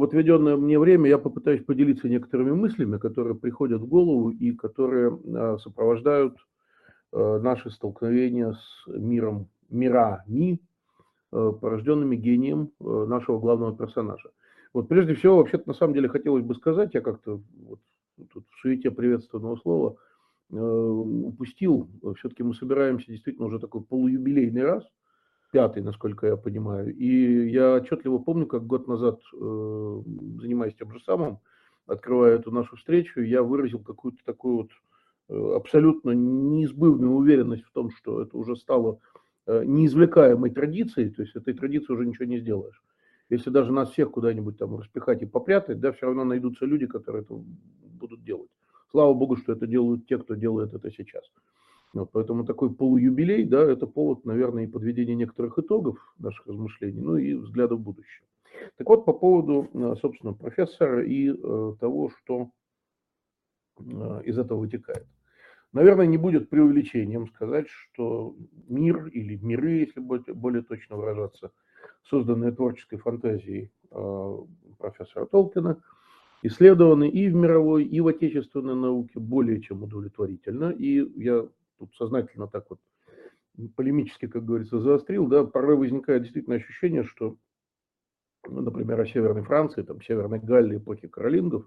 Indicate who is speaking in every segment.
Speaker 1: в отведенное мне время я попытаюсь поделиться некоторыми мыслями, которые приходят в голову и которые а, сопровождают а, наши столкновения с миром, мирами, порожденными гением нашего главного персонажа. Вот прежде всего, вообще-то, на самом деле, хотелось бы сказать, я как-то вот, тут в суете приветственного слова упустил, все-таки мы собираемся действительно уже такой полуюбилейный раз – пятый, насколько я понимаю. И я отчетливо помню, как год назад, э, занимаясь тем же самым, открывая эту нашу встречу, я выразил какую-то такую вот э, абсолютно неизбывную уверенность в том, что это уже стало э, неизвлекаемой традицией, то есть этой традиции уже ничего не сделаешь. Если даже нас всех куда-нибудь там распихать и попрятать, да, все равно найдутся люди, которые это будут делать. Слава богу, что это делают те, кто делает это сейчас. Вот, поэтому такой полуюбилей, да, это повод, наверное, и подведения некоторых итогов наших размышлений, ну и взгляда в будущее. Так вот, по поводу, э, собственно, профессора и э, того, что э, из этого вытекает. Наверное, не будет преувеличением сказать, что мир или миры, если более точно выражаться, созданные творческой фантазией профессора Толкина, исследованы и в мировой, и в отечественной науке более чем удовлетворительно. И я тут сознательно так вот полемически, как говорится, заострил, да, порой возникает действительно ощущение, что, ну, например, о Северной Франции, там, Северной Галлии эпохи Каролингов,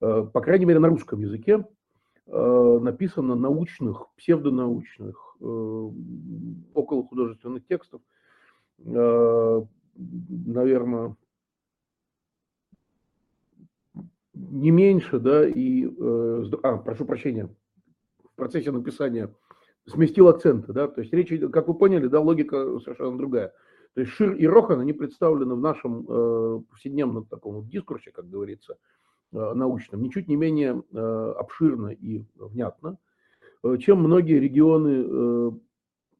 Speaker 1: э, по крайней мере, на русском языке э, написано научных, псевдонаучных, э, около художественных текстов, наверное, не меньше, да, и, а, прошу прощения, процессе написания сместил акценты, да, то есть речь, как вы поняли, да, логика совершенно другая. То есть Шир и Рохан, они представлены в нашем э, повседневном таком дискурсе, как говорится, э, научном, ничуть не менее э, обширно и внятно, э, чем многие регионы, э,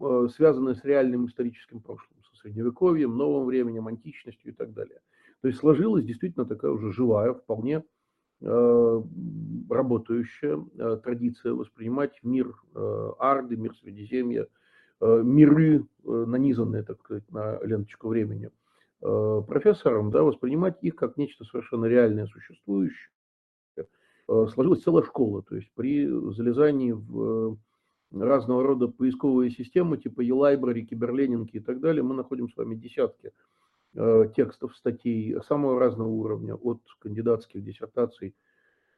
Speaker 1: э, связанные с реальным историческим прошлым, со средневековьем, новым временем, античностью и так далее. То есть сложилась действительно такая уже живая, вполне работающая э, традиция воспринимать мир э, Арды, мир Средиземья, миры, нанизанные, так сказать, на ленточку времени, профессором, да, воспринимать их как нечто совершенно реальное, существующее. Сложилась целая школа, то есть при залезании в разного рода поисковые системы, типа Елайбрари, Киберленинки и так далее, мы находим с вами десятки Э, текстов, статей самого разного уровня, от кандидатских диссертаций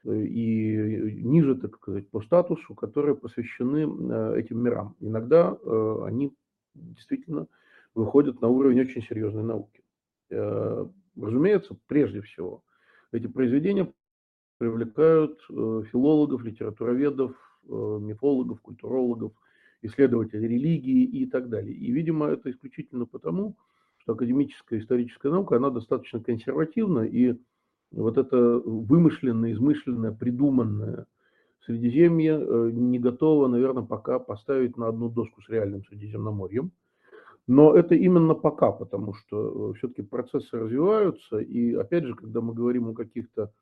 Speaker 1: э, и ниже, так сказать, по статусу, которые посвящены э, этим мирам. Иногда они действительно выходят на уровень очень серьезной науки. Разумеется, прежде всего, эти произведения привлекают филологов, литературоведов, мифологов, культурологов, исследователей религии и так далее. И, видимо, это исключительно потому, что академическая историческая наука, она достаточно консервативна, и вот это вымышленное, измышленное, придуманное Средиземье э, не готово, наверное, пока поставить на одну доску с реальным Средиземноморьем. Но это именно пока, потому что э, все-таки процессы развиваются, и опять же, когда мы говорим о каких-то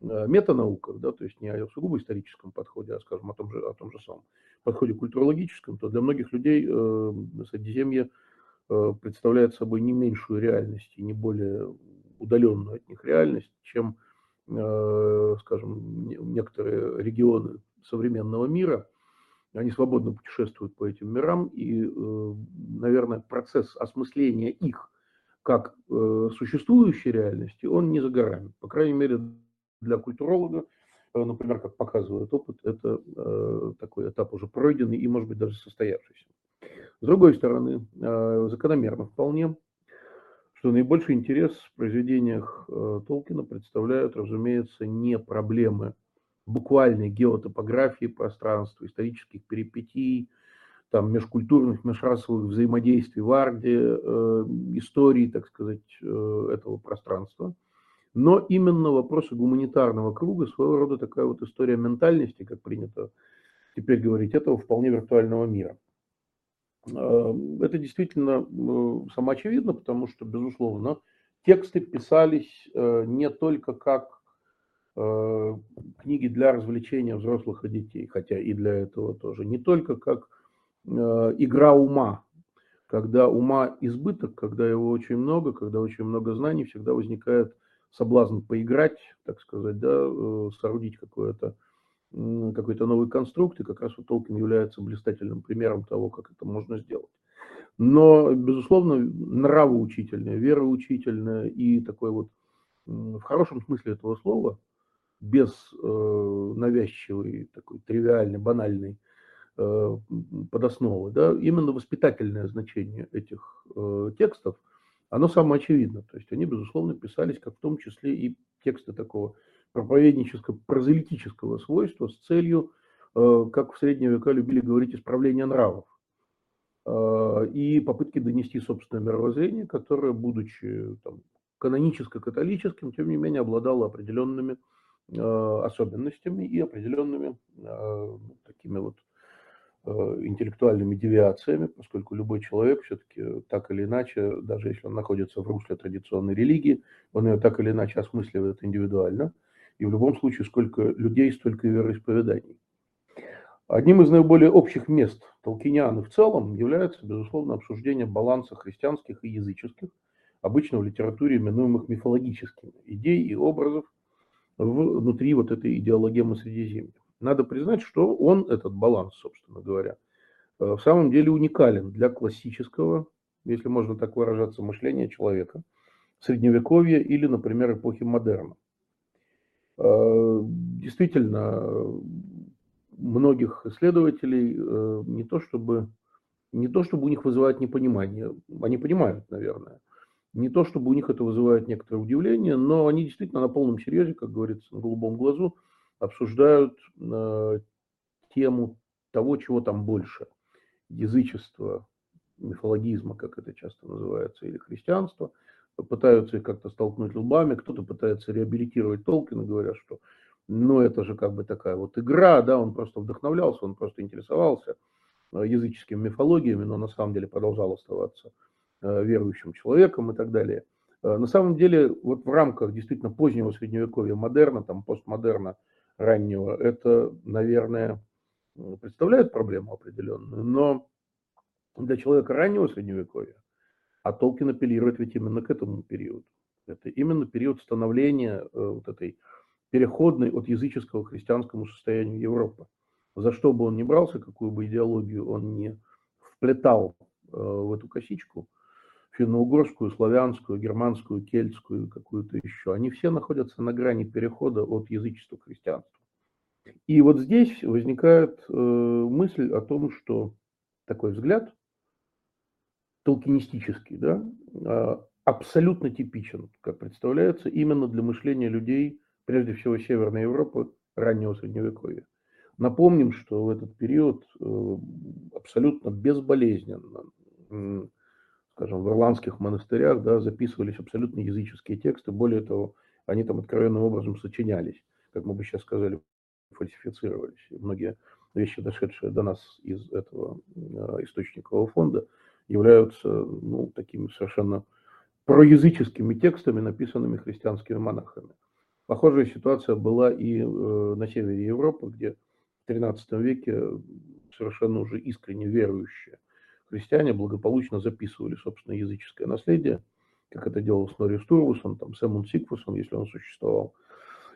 Speaker 1: э, метанауках, да, то есть не о сугубо историческом подходе, а, скажем, о том же, о том же самом подходе культурологическом, то для многих людей Средиземье – Э, представляет собой не меньшую реальность и не более удаленную от них реальность, чем, э, скажем, некоторые регионы современного мира. Они свободно путешествуют по этим мирам, и, э, наверное, процесс осмысления их как существующей реальности, он не за горами. По крайней мере, для культуролога, например, как показывает опыт, это такой этап уже пройденный и, может быть, даже состоявшийся. С другой стороны, э, закономерно вполне, что наибольший интерес в произведениях э, Толкина представляют, разумеется, не проблемы буквальной геотопографии пространства, исторических перипетий, там, межкультурных, межрасовых взаимодействий в Арде, э, истории, так сказать, этого пространства. Но именно вопросы гуманитарного круга, своего рода такая вот история ментальности, как принято теперь говорить, этого вполне виртуального мира – это действительно э, самоочевидно, потому что, безусловно, тексты писались э, не только как э, книги для развлечения взрослых и детей, хотя и для этого тоже, не только как игра ума, когда ума избыток, когда его очень много, когда очень много знаний, всегда возникает соблазн поиграть, так сказать, да, соорудить какое-то какой-то новый конструкт, и как раз вот Толкин является блистательным примером того, как это можно сделать. Но, безусловно, нравоучительное, вероучительное и такой вот, в хорошем смысле этого слова, без э, навязчивой, такой тривиальной, банальной э, подосновы, да, именно воспитательное значение этих э, текстов, оно самое очевидное. То есть они, безусловно, писались как в том числе и тексты такого проповеднического, прозелитического свойства с целью, э, как в средние века любили говорить, исправления нравов. Э, и попытки донести собственное мировоззрение, которое, будучи там, каноническо-католическим, тем не менее обладало определенными э, особенностями и определенными такими вот интеллектуальными девиациями, поскольку любой человек все-таки так или иначе, даже если он находится в русле традиционной религии, он ее так или иначе осмысливает индивидуально – и в любом случае, сколько людей, столько вероисповеданий. Одним из наиболее общих мест толкинианы в целом является, безусловно, обсуждение баланса христианских и языческих, обычно в литературе именуемых мифологическими, идей и образов внутри вот этой идеологемы Средиземья. Надо признать, что он, этот баланс, собственно говоря, э, в самом деле уникален для классического, если можно так выражаться, мышления человека, средневековья или, например, эпохи модерна. Э, действительно, многих исследователей э, не то чтобы не то чтобы у них вызывает непонимание, они понимают, наверное, не то чтобы у них это вызывает некоторое удивление, но они действительно на полном серьезе, как говорится, на голубом глазу обсуждают э, тему того, чего там больше. Язычество, мифологизма, как это часто называется, или христианство – пытаются их как-то столкнуть лбами, кто-то пытается реабилитировать Толкина, говоря, что ну это же как бы такая вот игра, да, он просто вдохновлялся, он просто интересовался э, языческими мифологиями, но на самом деле продолжал оставаться э, верующим человеком и так далее. Э, на самом деле, вот в рамках действительно позднего средневековья, модерна, там постмодерна раннего, это, наверное, представляет проблему определенную, но для человека раннего средневековья а Толкин апеллирует ведь именно к этому периоду. Это именно период становления э, вот этой переходной от языческого к христианскому состоянию Европы. За что бы он ни брался, какую бы идеологию он не вплетал э, в эту косичку, финно-угорскую, славянскую, германскую, кельтскую, какую-то еще, они все находятся на грани перехода от язычества к христианству. И вот здесь возникает э, мысль о том, что такой взгляд толкинистический, да, а, абсолютно типичен, как представляется, именно для мышления людей, прежде всего Северной Европы, раннего Средневековья. Напомним, что в этот период э, абсолютно безболезненно, скажем, в ирландских монастырях да, записывались абсолютно языческие тексты. Более того, они там откровенным образом сочинялись, как мы бы сейчас сказали, фальсифицировались. Многие вещи, дошедшие до нас из этого источникового фонда, являются ну, такими совершенно проязыческими текстами, написанными христианскими монахами. Похожая ситуация была и э, на севере Европы, где в XIII веке совершенно уже искренне верующие христиане благополучно записывали собственное языческое наследие, как это делал Снори Стурвусон, там Сэмон Сикфусон, если он существовал,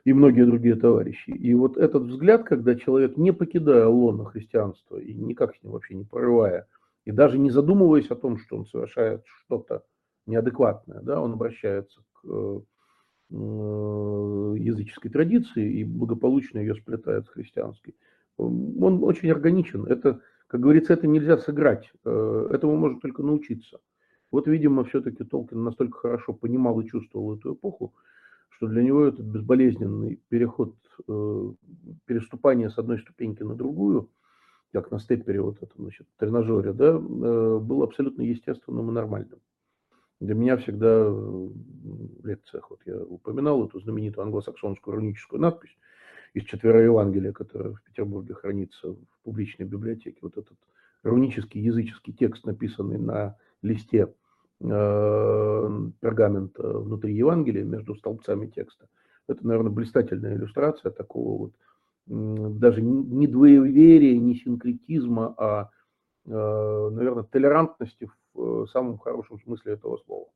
Speaker 1: и многие другие товарищи. И вот этот взгляд, когда человек, не покидая лона христианства и никак с ним вообще не порывая, и даже не задумываясь о том, что он совершает что-то неадекватное, да, он обращается к э, языческой традиции и благополучно ее сплетает с христианской. Он очень органичен. Это, как говорится, это нельзя сыграть. Э, этому можно только научиться. Вот, видимо, все-таки Толкин настолько хорошо понимал и чувствовал эту эпоху, что для него этот безболезненный переход, э, переступание с одной ступеньки на другую – как на степпере, вот этом, значит, тренажере, да, э, был абсолютно естественным и нормальным. Для меня всегда в лекциях, вот я упоминал эту знаменитую англосаксонскую руническую надпись из четверо Евангелия, которая в Петербурге хранится в публичной библиотеке. Вот этот рунический языческий текст, написанный на листе э, пергамента внутри Евангелия, между столбцами текста. Это, наверное, блистательная иллюстрация такого вот даже не двоеверия, не синкретизма, а, э, наверное, толерантности в самом хорошем смысле этого слова,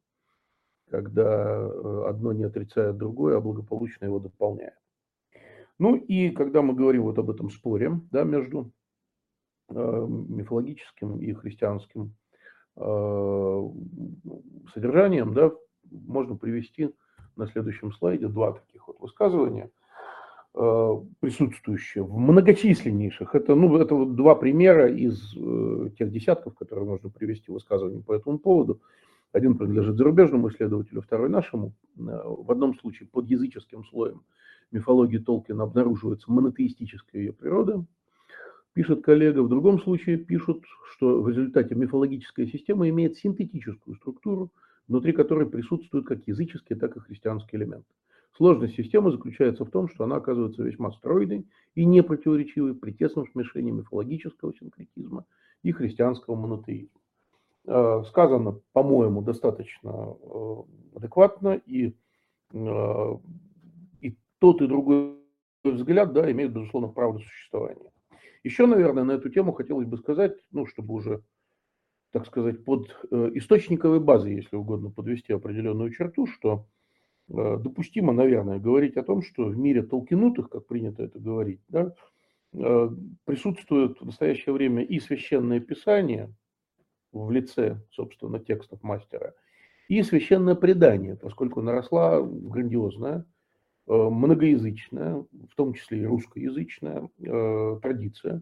Speaker 1: когда одно не отрицает другое, а благополучно его дополняет. Ну и когда мы говорим вот об этом споре да, между э, мифологическим и христианским э, содержанием, да, можно привести на следующем слайде два таких вот высказывания, э, присутствующие в многочисленнейших. Это, ну, это вот два примера из э, тех десятков, которые можно привести высказывания по этому поводу. Один принадлежит зарубежному исследователю, второй нашему. Э, в одном случае под языческим слоем – мифологии Толкина обнаруживается монотеистическая ее природа, пишет коллега. В другом случае пишут, что в результате мифологическая система имеет синтетическую структуру, внутри которой присутствуют как языческие, так и христианские элементы. Сложность системы заключается в том, что она оказывается весьма стройной и непротиворечивой при тесном смешении мифологического синкретизма и христианского монотеизма. Э, сказано, по-моему, достаточно э, адекватно и э, тот и другой взгляд, да, имеют, безусловно, право на существование. Еще, наверное, на эту тему хотелось бы сказать, ну, чтобы уже, так сказать, под источниковой базой, если угодно, подвести определенную черту, что допустимо, наверное, говорить о том, что в мире толкинутых, как принято это говорить, да, э, присутствует в настоящее время и священное писание в лице, собственно, текстов мастера, и священное предание, поскольку наросла грандиозная Э, многоязычная, в том числе и русскоязычная э, традиция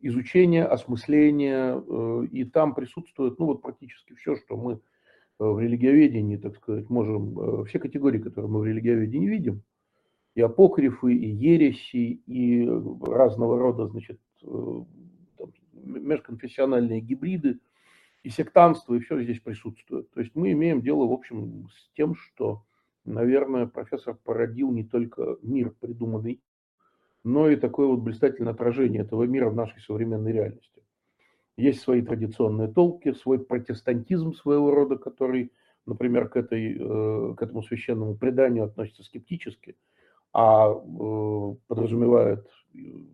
Speaker 1: изучения, осмысления, э, и там присутствует, ну вот практически все, что мы в религиоведении, так сказать, можем, все категории, которые мы в религиоведении видим, и апокрифы, и ереси, и разного рода, значит, там, межконфессиональные гибриды, и сектанство, и все здесь присутствует. То есть мы имеем дело, в общем, с тем, что наверное, профессор породил не только мир, придуманный, но и такое вот блистательное отражение этого мира в нашей современной реальности. Есть свои традиционные толки, свой протестантизм своего рода, который, например, к, этой, э, к этому священному преданию относится скептически, а э, подразумевает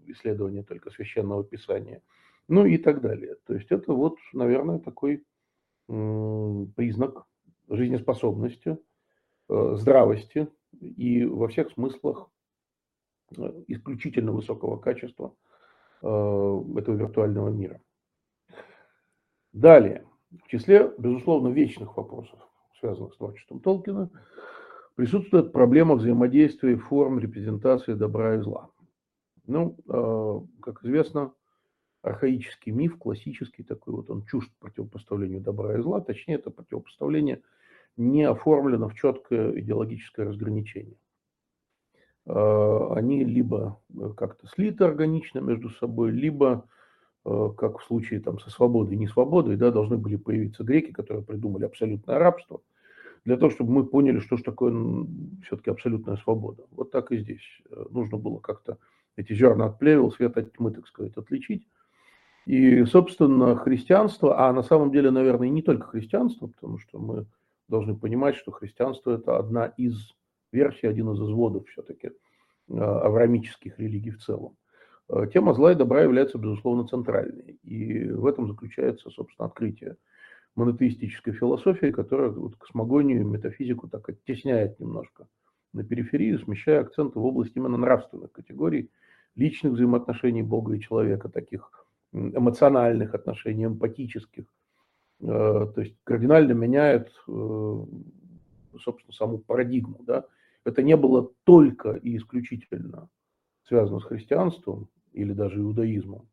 Speaker 1: исследование только священного писания, ну и так далее. То есть это вот, наверное, такой признак жизнеспособности Э, здравости и во всех смыслах э, исключительно высокого качества э, этого виртуального мира. Далее, в числе, безусловно, вечных вопросов, связанных с творчеством Толкина, присутствует проблема взаимодействия форм репрезентации добра и зла. Ну, как известно, архаический миф, классический такой вот, он чужд противопоставлению добра и зла, точнее, это противопоставление – не оформлено в четкое идеологическое разграничение. А, они либо э, как-то слиты органично между собой, либо, э, как в случае там, со свободой и несвободой, да, должны были появиться греки, которые придумали абсолютное рабство, для того, чтобы мы поняли, что же такое все-таки абсолютная свобода. Вот так и здесь. Э, нужно было как-то эти зерна от плевел, свет от тьмы, так сказать, отличить. И, собственно, христианство, а на самом деле, наверное, не только христианство, потому что мы должны понимать, что христианство – это одна из версий, один из изводов все-таки э, авраамических религий в целом. Э, тема зла и добра является, безусловно, центральной. И в этом заключается, собственно, открытие монотеистической философии, которая вот космогонию и метафизику так оттесняет немножко на периферию, смещая акценты в область именно нравственных категорий, личных взаимоотношений Бога и человека, таких эмоциональных отношений, эмпатических, Э, то есть кардинально меняет, э, собственно, саму парадигму. Да? Это не было только и исключительно связано с христианством или даже иудаизмом.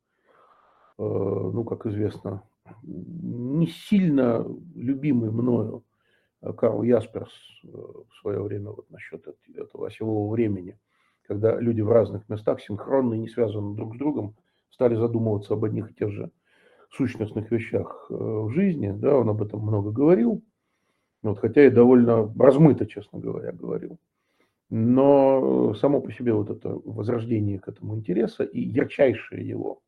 Speaker 1: Э, ну, как известно, не сильно любимый мною Карл Ясперс в свое время вот насчет этого осевого времени, когда люди в разных местах синхронно и не связаны друг с другом, стали задумываться об одних и тех же сущностных вещах э, в жизни, да, он об этом много говорил, вот, хотя и довольно размыто, честно говоря, говорил. Но само по себе вот это возрождение к этому интереса и ярчайшее его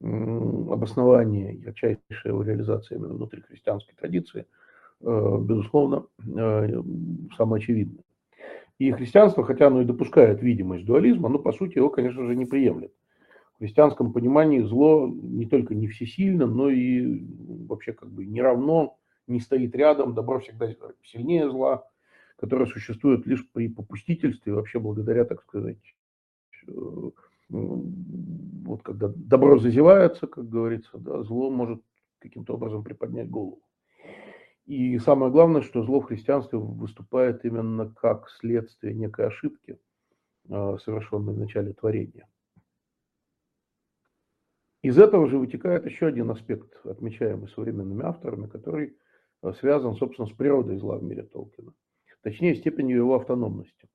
Speaker 1: обоснование, ярчайшая его реализация именно внутри христианской традиции, э, безусловно, э, самое очевидное. И христианство, хотя оно и допускает видимость дуализма, но по сути его, конечно же, не приемлет. В христианском понимании зло не только не всесильно, но и вообще как бы не равно, не стоит рядом. Добро всегда сильнее зла, которое существует лишь при попустительстве, вообще благодаря, так сказать, э, вот когда добро зазевается, как говорится, да, зло может каким-то образом приподнять голову. И самое главное, что зло в христианстве выступает именно как следствие некой ошибки, а, совершенной в начале творения. Из этого же вытекает еще один аспект, отмечаемый современными авторами, который а, связан, собственно, с природой зла в мире Толкина. Точнее, степенью его автономности.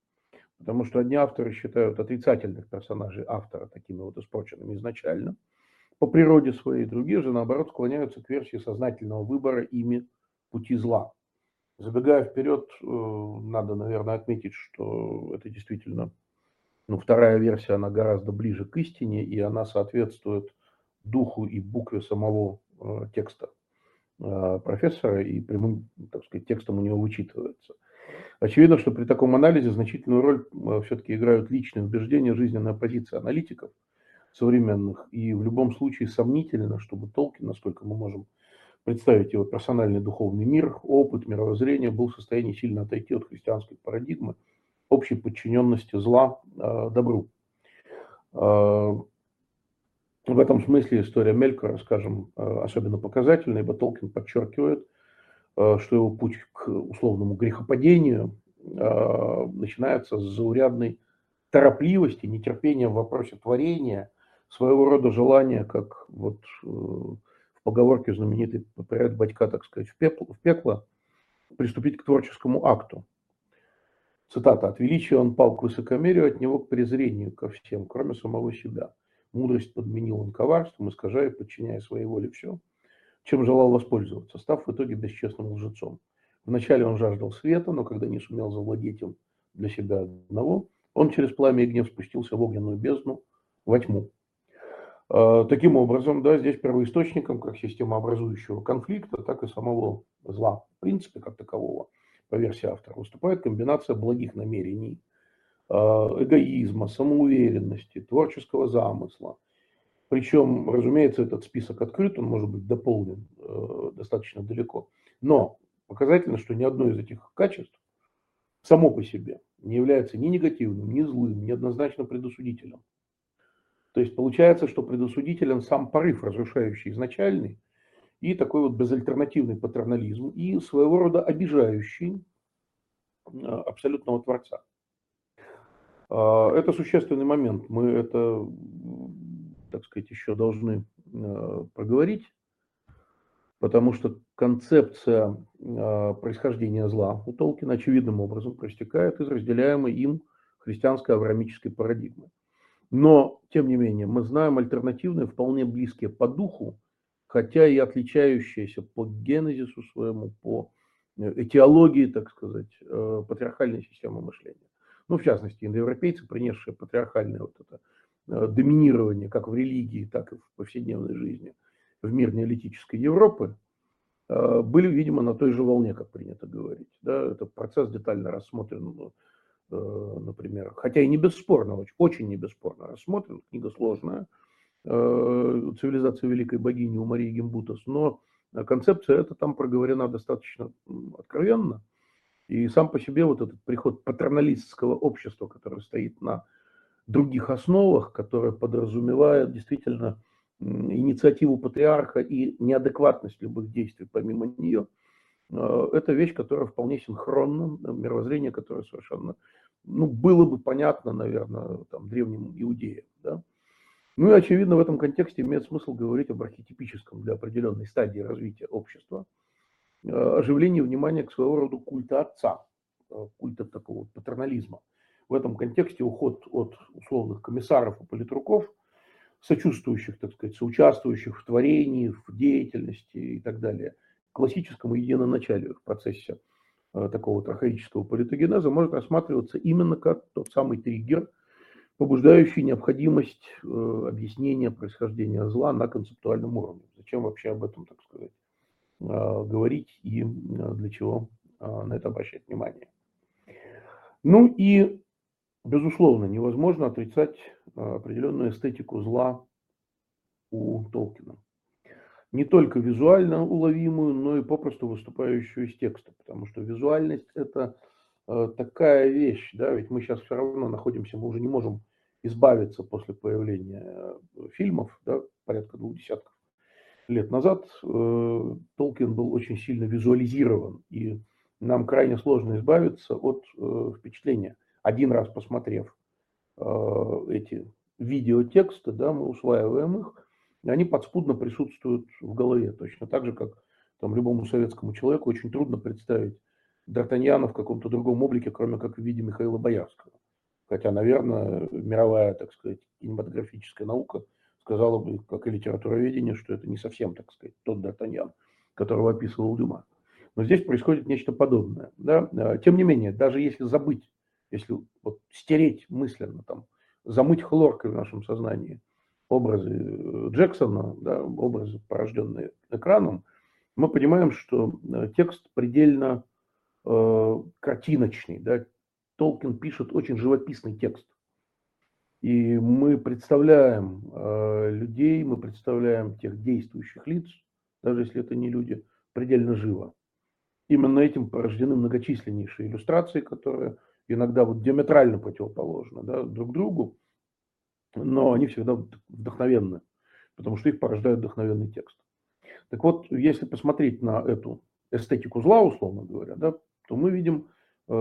Speaker 1: Потому что одни авторы считают отрицательных персонажей автора такими вот испорченными изначально, по природе своей, другие же, наоборот, склоняются к версии сознательного выбора ими пути зла. Забегая вперед, э, надо, наверное, отметить, что это действительно, ну, вторая версия, она гораздо ближе к истине, и она соответствует духу и букве самого э, текста э, профессора, и прямым, так сказать, текстом у него вычитывается. Очевидно, что при таком анализе значительную роль все-таки играют личные убеждения, жизненная позиция аналитиков современных, и в любом случае сомнительно, чтобы Толкин, насколько мы можем представить его персональный духовный мир, опыт, мировоззрение был в состоянии сильно отойти от христианской парадигмы общей подчиненности зла э, добру. Э, в этом смысле история Мелькора, скажем, э, особенно показательна, ибо Толкин подчеркивает, э, что его путь к условному грехопадению э, начинается с заурядной торопливости, нетерпения в вопросе творения, своего рода желания, как вот в поговорке знаменитой «Попрят батька, так сказать, в пекло, в пекло, приступить к творческому акту. Цитата. «От величия он пал к высокомерию, от него к презрению ко всем, кроме самого себя. Мудрость подменил он коварством, искажая, подчиняя своей воле все, чем желал воспользоваться, став в итоге бесчестным лжецом. Вначале он жаждал света, но когда не сумел завладеть им для себя одного, он через пламя и гнев спустился в огненную бездну, во тьму. Э, таким образом, да, здесь первоисточником как системообразующего конфликта, так и самого зла, в принципе, как такового, по версии автора, выступает комбинация благих намерений, э, эгоизма, самоуверенности, творческого замысла. Причем, разумеется, этот список открыт, он может быть дополнен э, достаточно далеко. Но показательно, что ни одно из этих качеств само по себе не является ни негативным, ни злым, ни однозначно предосудительным. То есть получается, что предосудителен сам порыв, разрушающий изначальный, и такой вот безальтернативный патернализм, и своего рода обижающий а, абсолютного Творца. А, это существенный момент. Мы это, так сказать, еще должны а, проговорить, потому что концепция происхождения зла у Толкина очевидным образом проистекает из разделяемой им христианской авраамической парадигмы. Но, тем не менее, мы знаем альтернативные, вполне близкие по духу, хотя и отличающиеся по генезису своему, по э, этиологии, так сказать, э, патриархальной системы мышления. Ну, в частности, индоевропейцы, принесшие патриархальное вот это э, доминирование как в религии, так и в повседневной жизни в мир неолитической Европы, были, видимо, на той же волне, как принято говорить. Да, этот процесс детально рассмотрен Э, например, хотя и не бесспорно, очень, очень не бесспорно рассмотрен, книга сложная, э, «Цивилизация великой богини» у Марии Гимбутас, но концепция эта там проговорена достаточно откровенно, и сам по себе вот этот приход патерналистского общества, которое стоит на других основах, которое подразумевает действительно инициативу патриарха и неадекватность любых действий помимо нее – Э, это вещь, которая вполне синхронна, мировоззрение, которое совершенно, ну, было бы понятно, наверное, там, древним иудеям, да. Ну и, очевидно, в этом контексте имеет смысл говорить об архетипическом для определенной стадии развития общества э, оживлении внимания к своего рода культа отца, э, культа такого патернализма. В этом контексте уход от условных комиссаров и политруков, сочувствующих, так сказать, соучаствующих в творении, в деятельности и так далее – классическому единоначалию в процессе э, такого трахаического политогенеза может рассматриваться именно как тот самый триггер, побуждающий необходимость э, объяснения происхождения зла на концептуальном уровне. Зачем вообще об этом, так сказать, э, говорить и для чего на это обращать внимание. Ну и, безусловно, невозможно отрицать определенную эстетику зла у Толкина. Не только визуально уловимую, но и попросту выступающую из текста, потому что визуальность – это э, такая вещь, да, ведь мы сейчас все равно находимся, мы уже не можем избавиться после появления э, фильмов, да, порядка двух десятков лет назад, э, Толкин был очень сильно визуализирован, и нам крайне сложно избавиться от э, впечатления. Один раз посмотрев э, эти видеотексты, да, мы усваиваем их, и они подспудно присутствуют в голове, точно так же, как там, любому советскому человеку очень трудно представить Д'Артаньяна в каком-то другом облике, кроме как в виде Михаила Боярского. Хотя, наверное, мировая, так сказать, кинематографическая наука сказала бы, как и литературоведение, что это не совсем, так сказать, тот Д'Артаньян, которого описывал Дюма. Но здесь происходит нечто подобное. Да? Тем не менее, даже если забыть, если вот стереть мысленно, там, замыть хлоркой в нашем сознании образы э, Джексона, да, образы, порожденные экраном, мы понимаем, что э, текст предельно э, картиночный. Да? Толкин пишет очень живописный текст. И мы представляем э, людей, мы представляем тех действующих лиц, даже если это не люди, предельно живо именно этим порождены многочисленнейшие иллюстрации, которые иногда вот диаметрально противоположны да, друг другу, но они всегда вдохновенны, потому что их порождает вдохновенный текст. Так вот, если посмотреть на эту эстетику зла, условно говоря, да, то мы видим э,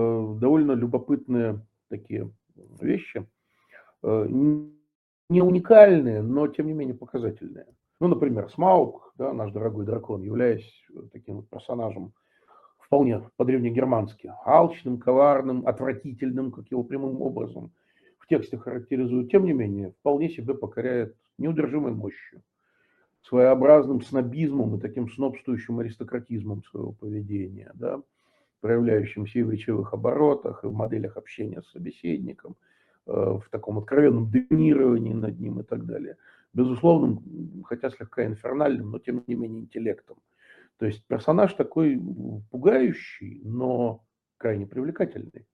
Speaker 1: довольно любопытные такие вещи, э, не уникальные, но тем не менее показательные. Ну, например, Смаук, да, наш дорогой дракон, являясь таким вот персонажем вполне по-древнегермански, алчным, коварным, отвратительным, как его прямым образом в тексте характеризуют, тем не менее, вполне себе покоряет неудержимой мощью, своеобразным снобизмом и таким снобствующим аристократизмом своего поведения, да, проявляющимся и в речевых оборотах, и в моделях общения с собеседником, э, в таком откровенном доминировании над ним и так далее. Безусловным, хотя слегка инфернальным, но тем не менее интеллектом – то есть персонаж такой пугающий, но крайне привлекательный.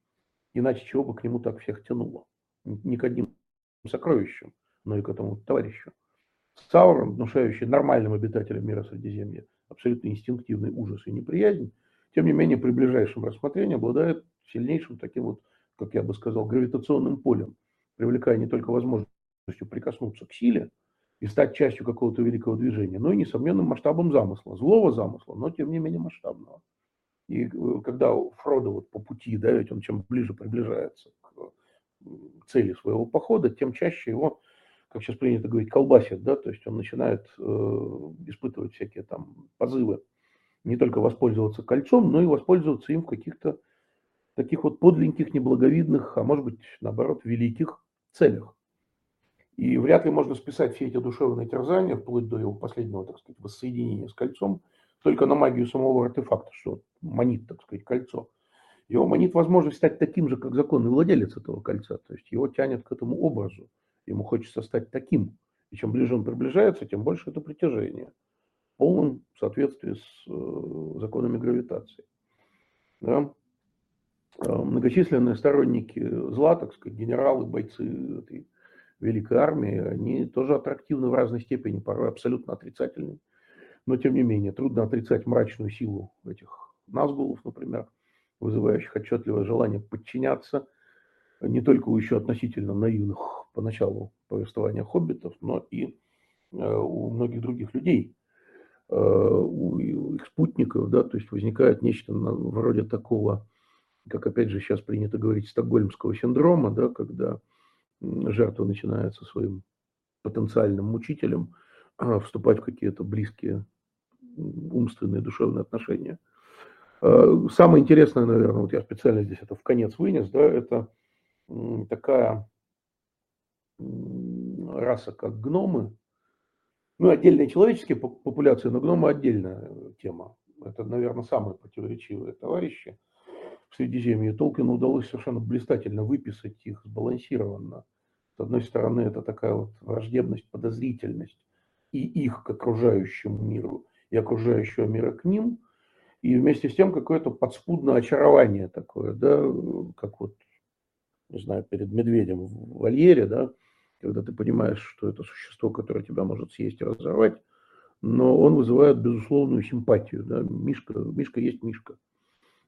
Speaker 1: Иначе чего бы к нему так всех тянуло? Не к одним сокровищам, но и к этому товарищу. Саурон, внушающий нормальным обитателям мира Средиземья абсолютно инстинктивный ужас и неприязнь, тем не менее при ближайшем рассмотрении обладает сильнейшим таким вот, как я бы сказал, гравитационным полем, привлекая не только возможностью прикоснуться к силе, и стать частью какого-то великого движения, но и несомненным масштабом замысла, злого замысла, но тем не менее масштабного. И э, когда Фродо вот по пути, да, ведь он чем ближе приближается к цели своего похода, тем чаще его, как сейчас принято говорить, колбасит, да, то есть он начинает э, испытывать всякие там позывы не только воспользоваться кольцом, но и воспользоваться им в каких-то таких вот подленьких, неблаговидных, а может быть, наоборот, великих целях. И вряд ли можно списать все эти душевные терзания, вплоть до его последнего, так сказать, воссоединения с кольцом, только на магию самого артефакта, что манит, так сказать, кольцо. Его манит возможность стать таким же, как законный владелец этого кольца. То есть его тянет к этому образу. Ему хочется стать таким. И чем ближе он приближается, тем больше это притяжение. В полном соответствии с э, законами гравитации. Да? Э, многочисленные сторонники зла, так сказать, генералы, бойцы этой Великой Армии, они тоже аттрактивны в разной степени, порой абсолютно отрицательны. Но, тем не менее, трудно отрицать мрачную силу этих назгулов, например, вызывающих отчетливое желание подчиняться не только у еще относительно наивных поначалу повествования хоббитов, но и э, у многих других людей, э, у их спутников, да, то есть возникает нечто вроде такого, как опять же сейчас принято говорить, стокгольмского синдрома, да, когда жертва начинает со своим потенциальным мучителем а, вступать в какие-то близкие умственные, душевные отношения. А, самое интересное, наверное, вот я специально здесь это в конец вынес, да, это такая раса, как гномы, ну, отдельные человеческие популяции, но гномы отдельная тема. Это, наверное, самые противоречивые товарищи в Средиземье. Толкину удалось совершенно блистательно выписать их сбалансированно с одной стороны, это такая вот враждебность, подозрительность и их к окружающему миру, и окружающего мира к ним, и вместе с тем какое-то подспудное очарование такое, да, как вот, не знаю, перед медведем в вольере, да, когда ты понимаешь, что это существо, которое тебя может съесть и разорвать, но он вызывает безусловную симпатию. Да? Мишка, Мишка есть Мишка.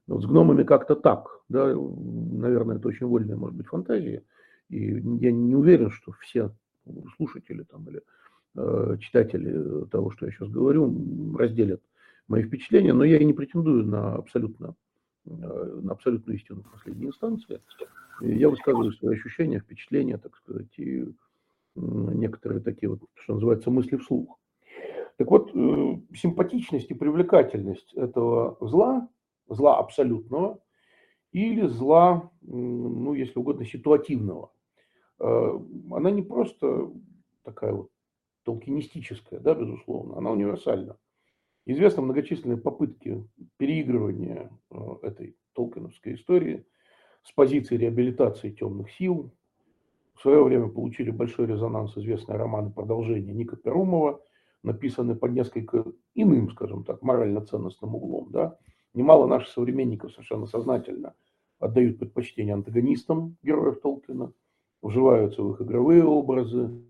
Speaker 1: Вот с гномами как-то так. Да? Наверное, это очень вольная, может быть, фантазия. И я не уверен, что все слушатели там, или э, читатели того, что я сейчас говорю, разделят мои впечатления, но я и не претендую на абсолютно Э, на абсолютную истину в последней инстанции. Я высказываю свои ощущения, впечатления, так сказать, и некоторые такие вот, что называется, мысли вслух. Так вот, э, симпатичность и привлекательность этого зла, зла абсолютного, или зла, ну, если угодно, ситуативного, э, она не просто такая вот толкинистическая, да, безусловно, она универсальна. Известны многочисленные попытки переигрывания э, этой толкиновской истории с позиции реабилитации темных сил. В свое время получили большой резонанс известные романы продолжения Ника Перумова, написанные под несколько иным, скажем так, морально-ценностным углом. Да? Немало наших современников совершенно сознательно отдают предпочтение антагонистам героев Толкина, вживаются в их игровые образы,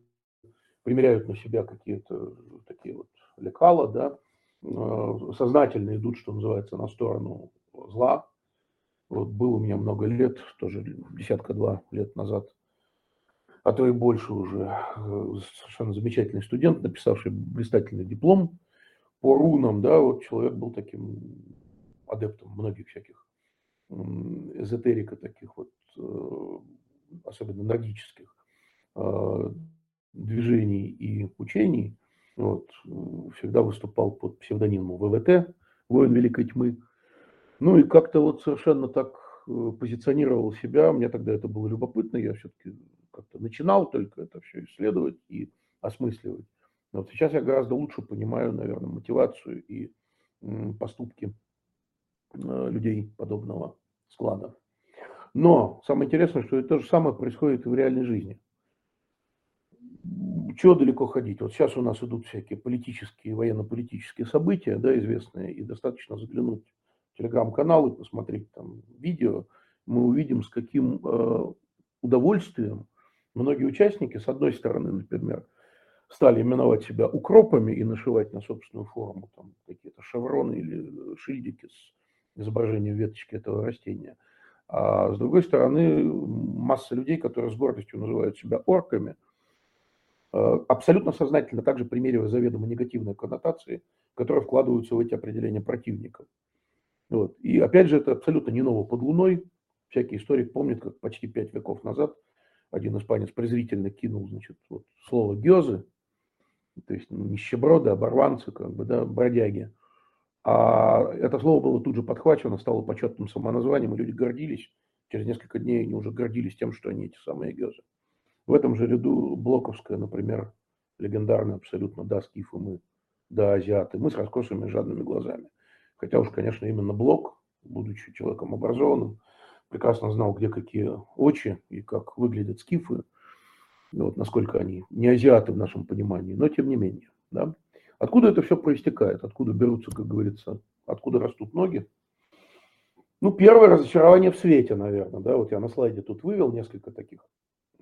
Speaker 1: примеряют на себя какие-то такие вот лекала, да, Э, сознательно идут, что называется, на сторону зла. Вот был у меня много лет, тоже десятка-два лет назад, а то и больше уже, э, совершенно замечательный студент, написавший блистательный диплом по рунам, да, вот человек был таким адептом многих всяких эзотерика таких вот, э, особенно нордических движений и учений – вот, всегда выступал под псевдонимом ВВТ, воин Великой Тьмы. Ну и как-то вот совершенно так э, позиционировал себя. Мне тогда это было любопытно. Я все-таки как-то начинал только это все исследовать и осмысливать. Вот сейчас я гораздо лучше понимаю, наверное, мотивацию и поступки э, людей подобного склада. Но самое интересное, что это то же самое происходит и в реальной жизни чего далеко ходить? Вот сейчас у нас идут всякие политические, военно-политические события, да, известные, и достаточно заглянуть в телеграм-канал и посмотреть там видео, мы увидим, с каким э, удовольствием многие участники, с одной стороны, например, стали именовать себя укропами и нашивать на собственную форму там какие-то шевроны или шильдики с изображением веточки этого растения. А с другой стороны, масса людей, которые с гордостью называют себя орками – Э, абсолютно сознательно также примеривая заведомо негативные коннотации, которые вкладываются в эти определения противников. Вот. И опять же, это абсолютно не ново под луной. Всякий историк помнит, как почти пять веков назад один испанец презрительно кинул значит, вот, слово «гёзы», то есть нищеброды, оборванцы, как бы, да, бродяги. А это слово было тут же подхвачено, стало почетным самоназванием, и люди гордились. Через несколько дней они уже гордились тем, что они эти самые гёзы. В этом же ряду Блоковская, например, легендарная абсолютно, да, скифы мы, да, азиаты, мы с раскосыми жадными глазами. Хотя уж, конечно, именно Блок, будучи человеком образованным, прекрасно знал, где какие очи и как выглядят скифы, вот, насколько они не азиаты в нашем понимании, но тем не менее. Да? Откуда это все проистекает? Откуда берутся, как говорится, откуда растут ноги? Ну, первое разочарование в свете, наверное. Да? Вот я на слайде тут вывел несколько таких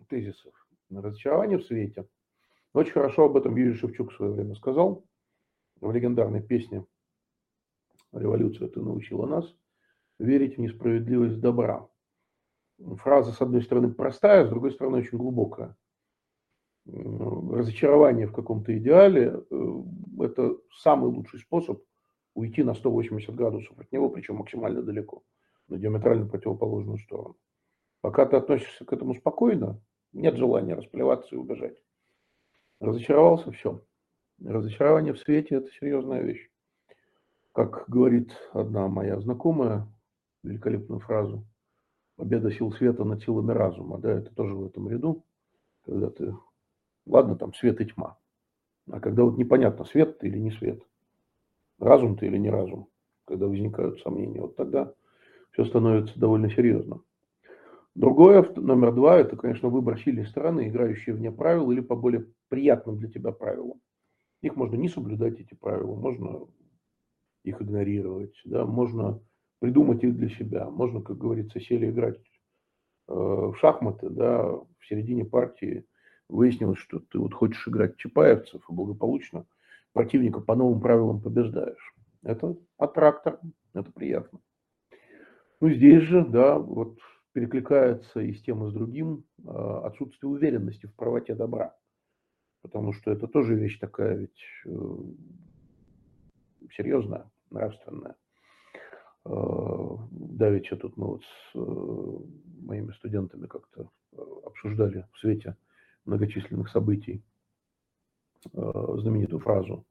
Speaker 1: тезисов. Разочарование в свете. Очень хорошо об этом Юрий Шевчук в свое время сказал в легендарной песне «Революция ты научила нас верить в несправедливость добра». Фраза, с одной стороны, простая, с другой стороны, очень глубокая. Разочарование в каком-то идеале э, – это самый лучший способ уйти на 180 градусов от него, причем максимально далеко, на диаметрально противоположную сторону. Пока ты относишься к этому спокойно, нет желания расплеваться и убежать. Разочаровался, все. Разочарование в свете – это серьезная вещь. Как говорит одна моя знакомая, великолепную фразу, победа сил света над силами разума, да, это тоже в этом ряду, когда ты, ладно, там свет и тьма, а когда вот непонятно, свет ты или не свет, разум ты или не разум, когда возникают сомнения, вот тогда все становится довольно серьезным. Другое, номер два, это, конечно, выбор сильной стороны, играющие вне правил или по более приятным для тебя правилам. Их можно не соблюдать, эти правила, можно их игнорировать, да, можно придумать их для себя, можно, как говорится, сели играть э, в шахматы, да, в середине партии выяснилось, что ты вот хочешь играть чапаевцев и благополучно противника по новым правилам побеждаешь. Это аттрактор, это приятно. Ну, здесь же, да, вот перекликается и с тем, и с другим а, отсутствие уверенности в правоте добра. Потому что это тоже вещь такая ведь э, серьезная, нравственная. А, давеча тут мы вот с э, моими студентами как-то э, обсуждали в свете многочисленных событий знаменитую фразу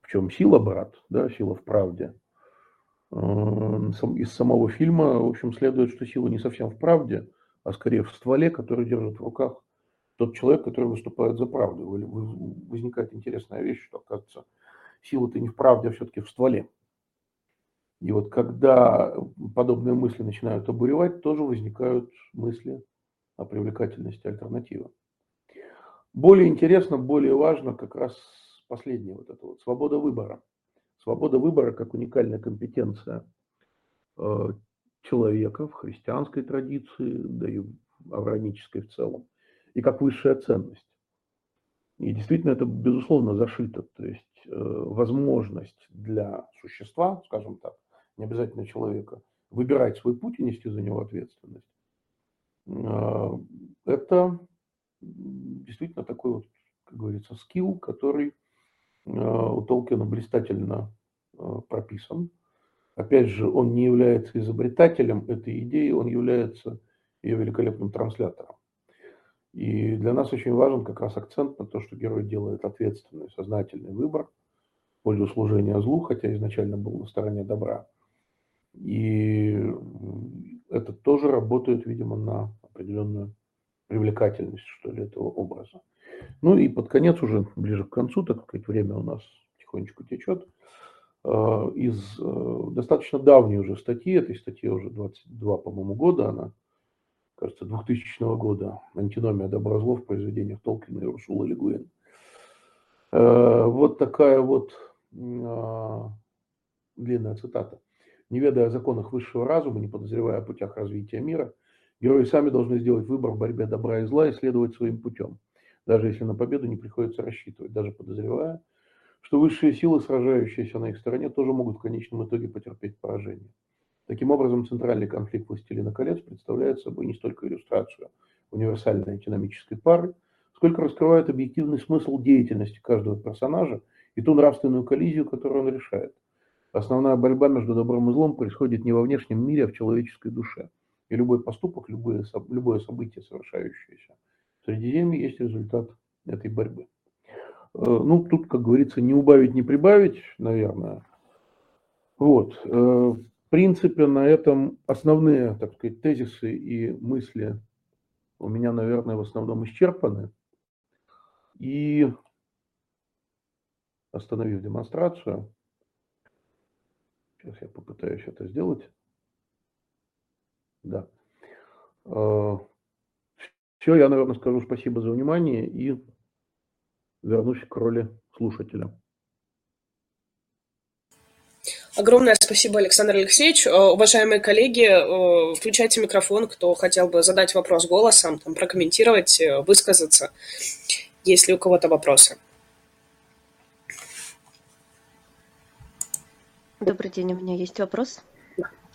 Speaker 1: «В чем сила, брат?» да, «Сила в правде». Из самого фильма, в общем, следует, что сила не совсем в правде, а скорее в стволе, который держит в руках тот человек, который выступает за правду. Возникает интересная вещь, что, оказывается, сила-то не в правде, а все-таки в стволе. И вот когда подобные мысли начинают обуревать, тоже возникают мысли о привлекательности альтернативы. Более интересно, более важно как раз последнее вот это вот, свобода выбора. Свобода выбора как уникальная компетенция э, человека в христианской традиции, да и авраамической в целом, и как высшая ценность. И действительно это, безусловно, зашито. То есть э, возможность для существа, скажем так, не обязательно человека, выбирать свой путь и нести за него ответственность. Э, это действительно такой вот, как говорится, скилл, который э, у Толкина блистательно прописан. Опять же, он не является изобретателем этой идеи, он является ее великолепным транслятором. И для нас очень важен как раз акцент на то, что герой делает ответственный, сознательный выбор в пользу служения злу, хотя изначально был на стороне добра. И это тоже работает, видимо, на определенную привлекательность, что ли, этого образа. Ну и под конец уже, ближе к концу, так как время у нас потихонечку течет, э, из э, достаточно давней уже статьи, этой статье уже 22, по-моему, года, она, кажется, 2000 года, «Антиномия доброзлов» в произведениях Толкина и Урсула Легуин. Э, вот такая вот длинная цитата. Не ведая о законах высшего разума, не подозревая о путях развития мира, герои сами должны сделать выбор в борьбе добра и зла и следовать своим путем, даже если на победу не приходится рассчитывать, даже подозревая, что высшие силы, сражающиеся на их стороне, тоже могут в конечном итоге потерпеть поражение. Таким образом, центральный конфликт «Властелина колец» представляет собой не столько иллюстрацию универсальной экономической пары, сколько раскрывает объективный смысл деятельности каждого персонажа и ту нравственную коллизию, которую он решает – Основная борьба между добром и злом происходит не во внешнем мире, а в человеческой душе. И любой поступок, любое, любое событие, совершающееся в Средиземье, есть результат этой борьбы. Э, ну, тут, как говорится, не убавить, не прибавить, наверное. Вот. Э, в принципе, на этом основные, так сказать, тезисы и мысли у меня, наверное, в основном исчерпаны. И остановив демонстрацию, Сейчас я попытаюсь это сделать. Да. А, Все, я, наверное, скажу спасибо за внимание и вернусь к роли слушателя.
Speaker 2: Огромное спасибо, Александр Алексеевич. Э, уважаемые коллеги, э, включайте микрофон, кто хотел бы задать вопрос голосом, там, прокомментировать, э, высказаться, если у кого-то вопросы.
Speaker 3: Добрый день, у меня есть вопрос.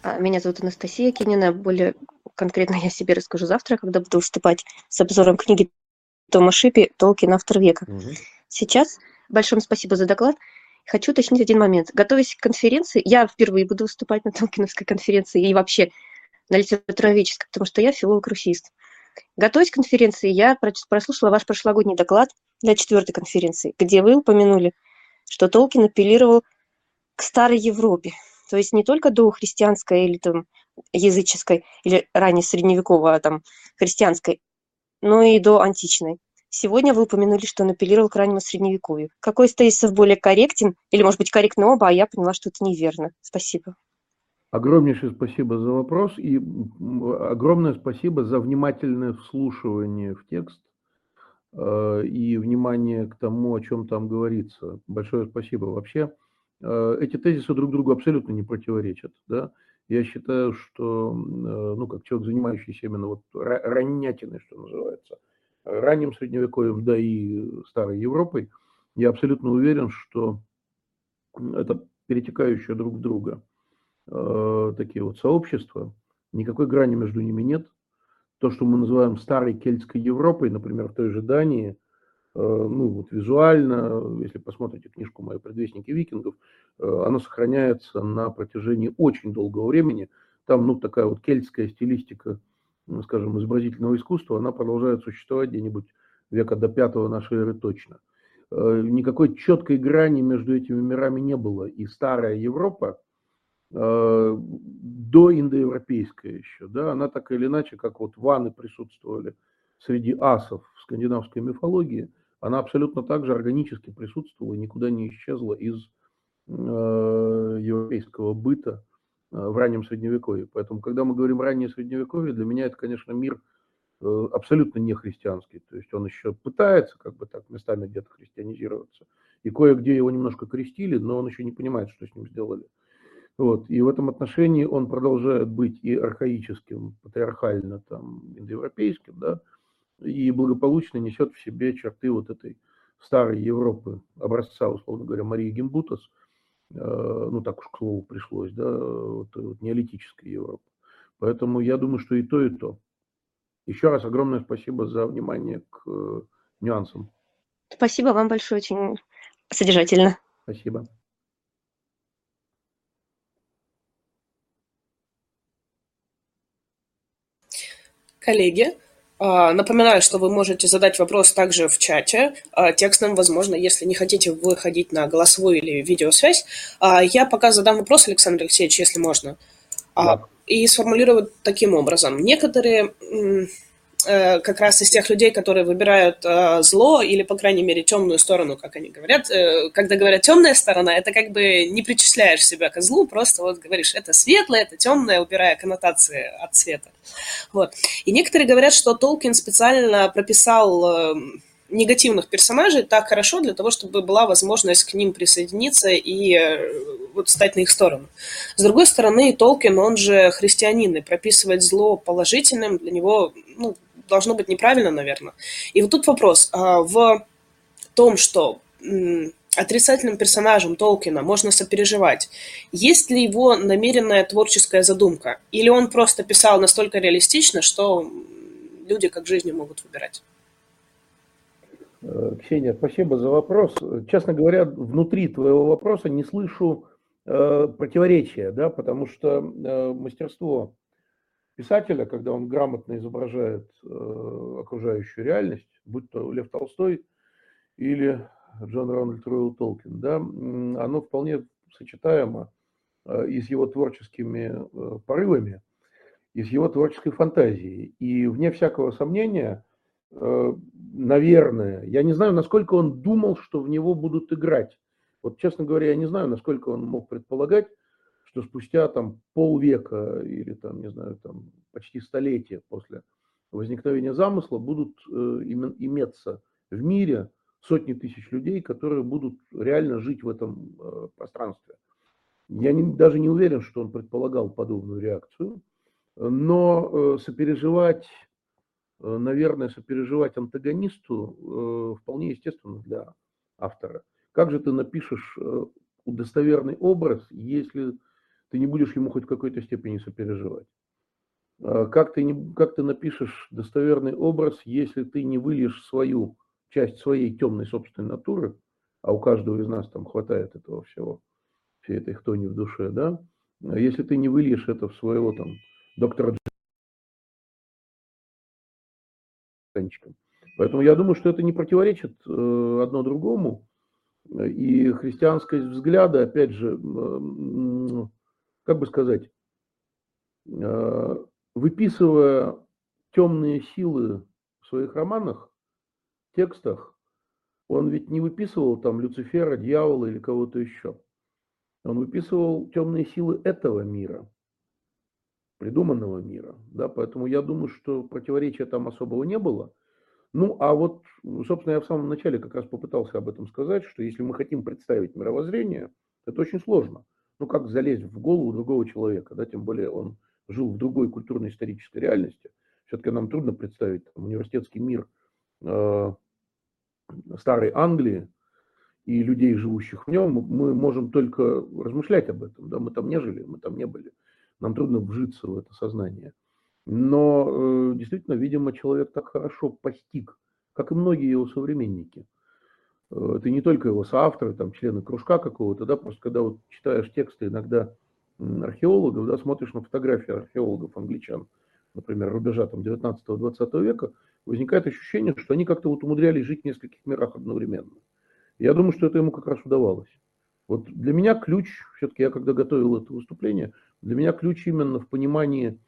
Speaker 3: А, меня зовут Анастасия Кинина. Более конкретно я себе расскажу завтра, когда буду выступать с обзором книги Тома Шипи «Толкин. Автор века». Угу. Сейчас большое спасибо за доклад. Хочу уточнить один момент. Готовясь к конференции, я впервые буду выступать на Толкиновской конференции и вообще на литературоведческой, потому что я филолог-русист. Готовясь к конференции, я прослушала ваш прошлогодний доклад для четвертой конференции, где вы упомянули, что Толкин апеллировал к старой Европе. То есть не только до христианской или там языческой, или ранее средневековой, а там христианской, но и до античной. Сегодня вы упомянули, что он апеллировал к раннему средневековью. Какой из тезисов более корректен? Или, может быть, корректно оба, а я поняла, что это неверно. Спасибо.
Speaker 1: Огромнейшее спасибо за вопрос и огромное спасибо за внимательное вслушивание в текст э, и внимание к тому, о чем там говорится. Большое спасибо. Вообще, эти тезисы друг другу абсолютно не противоречат. Да? Я считаю, что, э, ну, как человек, занимающийся именно вот раннятиной, что называется, ранним средневековьем, да и старой Европой, я абсолютно уверен, что это перетекающие друг в друга э, такие вот сообщества, никакой грани между ними нет. То, что мы называем старой кельтской Европой, например, в той же Дании, э, ну вот визуально, если посмотрите книжку мою «Предвестники викингов», э, она сохраняется на протяжении очень долгого времени. Там, ну, такая вот кельтская стилистика, ну, скажем, изобразительного искусства, она продолжает существовать где-нибудь века до пятого нашей эры точно – Э, никакой четкой грани между этими мирами не было. И старая Европа, э, до индоевропейская еще, да, она так или иначе, как вот ваны присутствовали среди асов в скандинавской мифологии, она абсолютно так же органически присутствовала, никуда не исчезла из э, европейского быта в раннем средневековье. Поэтому, когда мы говорим раннее средневековье, для меня это, конечно, мир – Э, абсолютно не христианский. То есть он еще пытается как бы так местами где-то христианизироваться. И кое-где его немножко крестили, но он еще не понимает, что с ним сделали. Вот. И в этом отношении он продолжает быть и архаическим, патриархально там, индоевропейским, да, и благополучно несет в себе черты вот этой старой Европы, образца, условно говоря, Марии Гимбутас, э, ну так уж к слову пришлось, да, вот, вот неолитической Европы. Поэтому я думаю, что и то, и то. Еще раз огромное спасибо за внимание к э, нюансам.
Speaker 3: Спасибо вам большое, очень содержательно.
Speaker 1: Спасибо.
Speaker 2: Коллеги, Напоминаю, что вы можете задать вопрос также в чате, а, текстом, возможно, если не хотите выходить на голосовую или видеосвязь. А, я пока задам вопрос, Александр Алексеевич, если можно. Да и сформулировать таким образом. Некоторые как раз из тех людей, которые выбирают э, зло или, по крайней мере, темную сторону, как они говорят. Э, когда говорят темная сторона, это как бы не причисляешь себя к злу, просто вот говоришь, это светлое, это темное, убирая коннотации от цвета. Вот. И некоторые говорят, что Толкин специально прописал негативных персонажей так хорошо для того, чтобы была возможность к ним присоединиться и э, вот стать на их сторону. С другой стороны, Толкин, он же христианин, и прописывать зло положительным для него ну, должно быть неправильно, наверное. И вот тут вопрос. А, в том, что отрицательным персонажем Толкина можно сопереживать. Есть ли его намеренная творческая задумка? Или он просто писал настолько реалистично, что люди как жизнью могут выбирать?
Speaker 1: Э, Ксения, спасибо за вопрос. Честно говоря, внутри твоего вопроса не слышу э, противоречия, да, потому что э, мастерство писателя, когда он грамотно изображает э, окружающую реальность, будь то Лев Толстой или Джон Рональд Ройл Толкин, да, оно вполне сочетаемо э, и с его творческими э, порывами, и с его творческой фантазией. И вне всякого сомнения – Э, наверное, я не знаю, насколько он думал, что в него будут играть. Вот, честно говоря, я не знаю, насколько он мог предполагать, что спустя там полвека или там, не знаю, там почти столетия после возникновения замысла будут э, иметься в мире сотни тысяч людей, которые будут реально жить в этом э, пространстве. Я не, даже не уверен, что он предполагал подобную реакцию, но э, сопереживать Э, наверное, сопереживать антагонисту э, вполне естественно для автора. Как же ты напишешь э, удостоверный образ, если ты не будешь ему хоть в какой-то степени сопереживать? Как ты, не, как ты напишешь достоверный образ, если ты не выльешь свою часть своей темной собственной натуры, а у каждого из нас там хватает этого всего, всей этой хтони в душе, да? Если ты не выльешь это в своего там доктора танчиком. Поэтому я думаю, что это не противоречит э, одно другому. И христианскость взгляда, опять же, как бы сказать, э, выписывая темные силы в своих романах, текстах, он ведь не выписывал там Люцифера, дьявола или кого-то еще. Он выписывал темные силы этого мира придуманного мира. Да, поэтому я думаю, что противоречия там особого не было. Ну, а вот, собственно, я в самом начале как раз попытался об этом сказать, что если мы хотим представить мировоззрение, это очень сложно. Ну, как залезть в голову другого человека, да, тем более он жил в другой культурно-исторической реальности. Все-таки нам трудно представить там, университетский мир э, старой Англии и людей, живущих в нем, мы можем только размышлять об этом. Да? Мы там не жили, мы там не были. Нам трудно вжиться в это сознание. Но э, действительно, видимо, человек так хорошо постиг, как и многие его современники. Э, это не только его соавторы, там, члены кружка какого-то, да, просто когда вот читаешь тексты иногда археологов, да, смотришь на фотографии археологов англичан, например, рубежа там 19-20 века, возникает ощущение, что они как-то вот умудрялись жить в нескольких мирах одновременно. Я думаю, что это ему как раз удавалось. Вот для меня ключ, все-таки я когда готовил это выступление, для меня ключ именно в понимании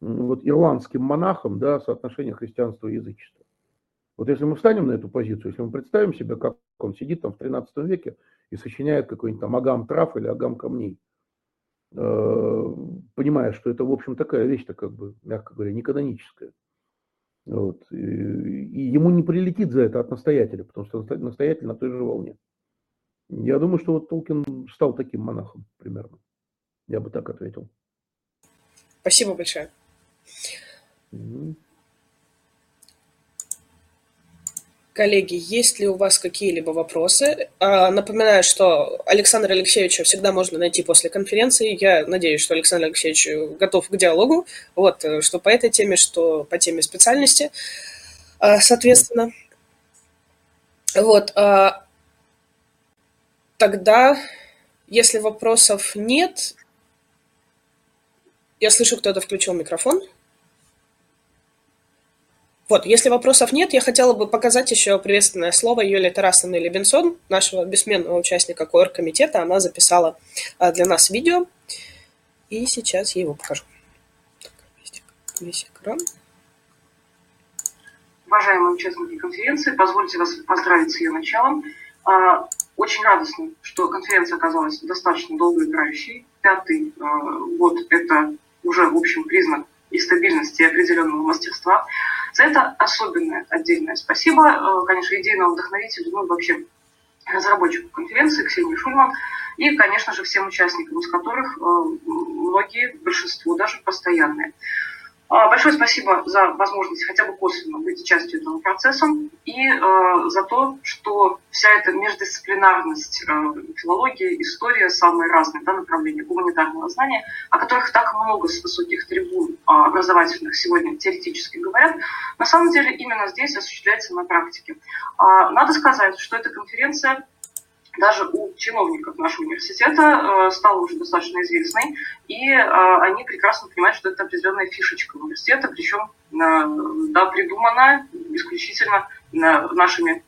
Speaker 1: вот ирландским монахам, да, соотношения христианства и язычества. Вот если мы встанем на эту позицию, если мы представим себе, как он сидит там в 13 веке и сочиняет какой-нибудь там агам трав или агам камней, э, понимая, что это, в общем, такая вещь-то, как бы, мягко говоря, не каноническая. Вот. И, и ему не прилетит за это от настоятеля, потому что настоятель на той же волне. Я думаю, что вот Толкин стал таким монахом примерно. Я бы так ответил.
Speaker 2: Спасибо большое. Mm-hmm. Коллеги, есть ли у вас какие-либо вопросы? А, напоминаю, что Александра Алексеевича всегда можно найти после конференции. Я надеюсь, что Александр Алексеевич готов к диалогу, вот, э, что по этой теме, что по теме специальности, а, соответственно. Вот, а, тогда, если вопросов нет, я слышу, кто-то включил микрофон. Вот, если вопросов нет, я хотела бы показать еще приветственное слово Юлии Тарасовны Лебенсон, нашего бессменного участника КОР-комитета. Она записала а, для нас видео, и сейчас я его покажу. Так, весь экран.
Speaker 4: Уважаемые участники конференции, позвольте вас поздравить с ее началом. А, очень радостно, что конференция оказалась достаточно долгоиграющей. Пятый а, год – это уже, в общем, признак и стабильности, и определенного мастерства. За это особенное отдельное спасибо, э, конечно, идейному вдохновителю, ну, вообще разработчику конференции Ксении Шульман и, конечно же, всем участникам, из которых э, многие, большинство даже постоянные. А, большое спасибо за возможность хотя бы косвенно быть частью этого процесса и э, за то, что вся эта междисциплинарность, э, филология, история, самые разные да, направления гуманитарного знания, о которых так много с высоких трибун э, образовательных сегодня теоретически говорят, на самом деле именно здесь осуществляется на практике. Э, надо сказать, что эта конференция даже у чиновников нашего университета э, стала уже достаточно известной, и э, они прекрасно понимают, что это определенная фишечка университета, причем э, да, придумана исключительно нашими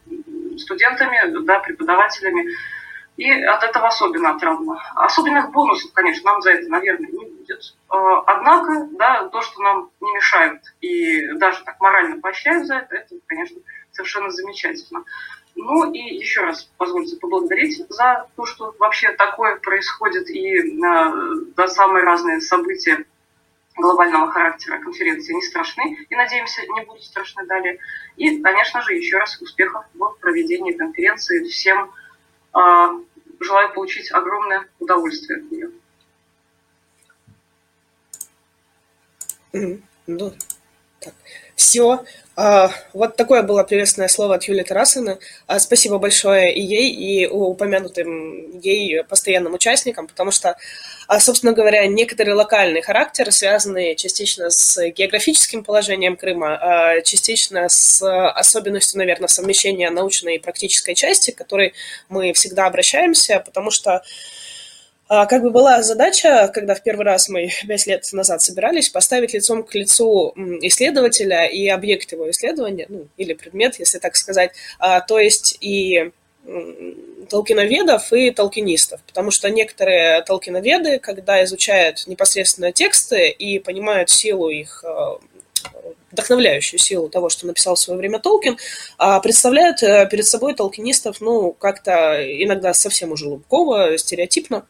Speaker 4: студентами, да, преподавателями, и от этого особенно отрадно. Особенных бонусов, конечно, нам за это, наверное, не будет. Однако, да, то, что нам не мешают и даже так морально поощряют за это, это, конечно, совершенно замечательно. Ну и еще раз позвольте поблагодарить за то, что вообще такое происходит и э, да, самые разные события глобального характера конференции не страшны и, надеемся, не будут страшны далее. И, конечно же, еще раз успехов в проведении конференции. Всем э, желаю получить огромное удовольствие от нее.
Speaker 2: Ну, так. Все. А, вот такое было приветственное слово от Юлии Тарасовны. А, спасибо большое и ей, и упомянутым ей постоянным участникам, потому что, а, собственно говоря, некоторый локальный характер, связанный частично с географическим положением Крыма, частично с особенностью, наверное, совмещения научной и практической части, к которой мы всегда обращаемся, потому что как бы была задача, когда в первый раз мы пять лет назад собирались, поставить лицом к лицу исследователя и объект его исследования, ну, или предмет, если так сказать, а, то есть и толкиноведов и толкинистов, потому что некоторые толкиноведы, когда изучают непосредственно тексты и понимают силу их а, вдохновляющую силу того, что написал в свое время Толкин, представляют э, перед собой толкинистов, ну, как-то иногда совсем уже лубково, стереотипно,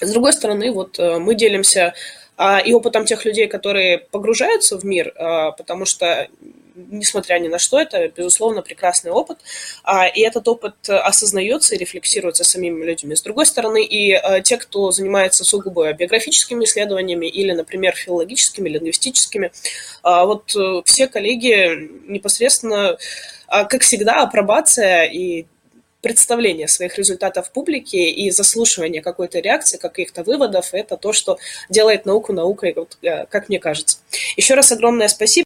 Speaker 2: с другой стороны, вот э, мы делимся а, и опытом тех людей, которые погружаются в мир, а, потому что, несмотря ни на что, это, безусловно, прекрасный опыт, а, и этот опыт осознается и рефлексируется самими людьми. С другой стороны, и а, те, кто занимается сугубо биографическими исследованиями или, например, филологическими, лингвистическими, вот а, все коллеги непосредственно как всегда, апробация и представление своих результатов публике и заслушивание какой-то реакции, каких-то выводов, это то, что делает науку наукой, вот, э, как мне кажется. Еще раз огромное спасибо.